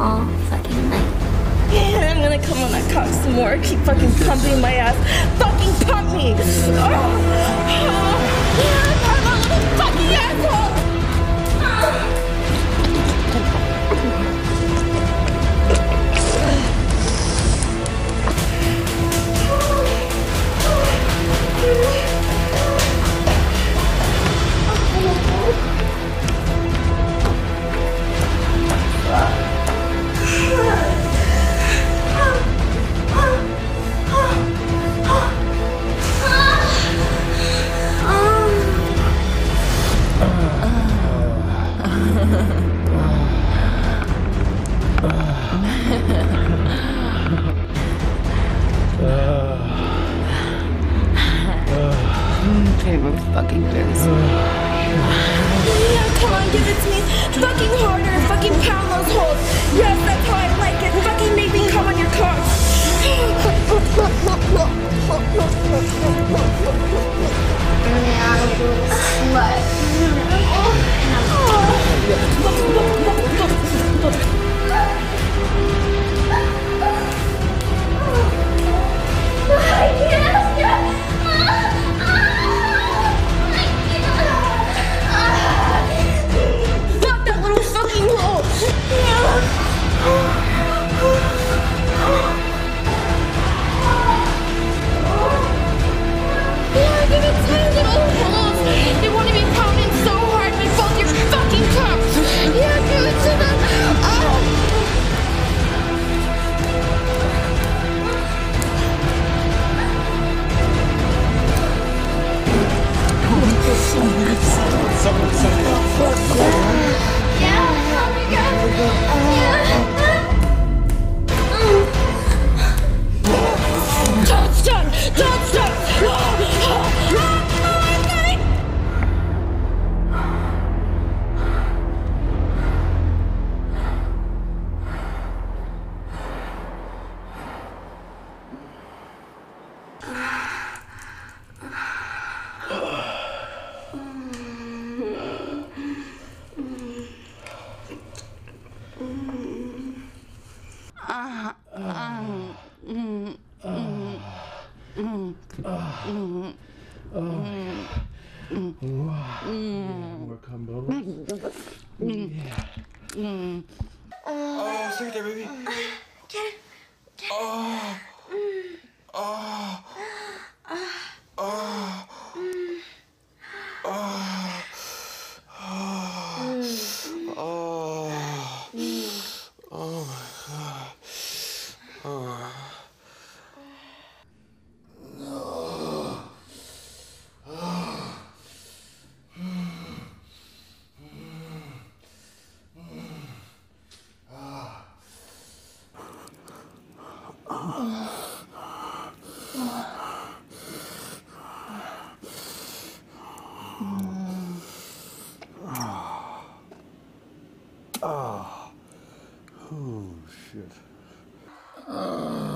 all fucking night. And I'm gonna come on that cock some more. Keep fucking pumping my ass. Fucking pump me! Oh. Oh. Favorite fucking bears. Yeah, come on, give it to me. Fucking harder, fucking pound those holes. Yes, that's how More combo. Yeah. Oh, stick it there, baby. Uh, get it. Get Oh. Mm. Oh. Oh. Oh. Shit. Every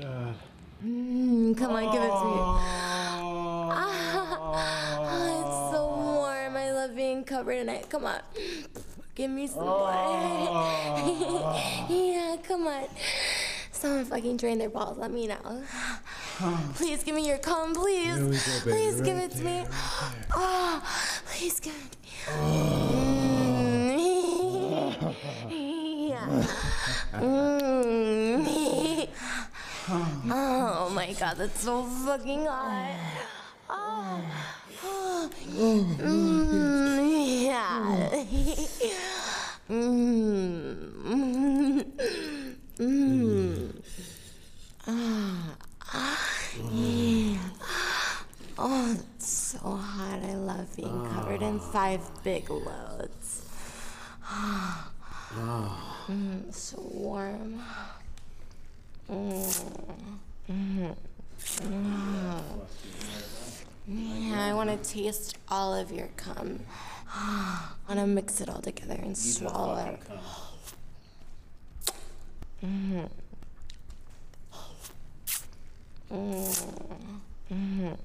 God. Mm, come on, give it to me. Oh, it's so warm. I love being covered in it. Come on. Give me some more. yeah, come on. Someone fucking drained their balls. Let me know. Please give me your cum, please. Go. Please give it to there, me. Oh, please give it to me. Mm. Mm. Oh my god, that's so fucking hot. Mm, yeah. Ah. Oh, it's so hot. I love being covered in five big loads. Mm, so warm. Mm. Mm. Yeah, I want to taste all of your cum. I want to mix it all together and swallow it. Mm. Mm. Mm. Mm.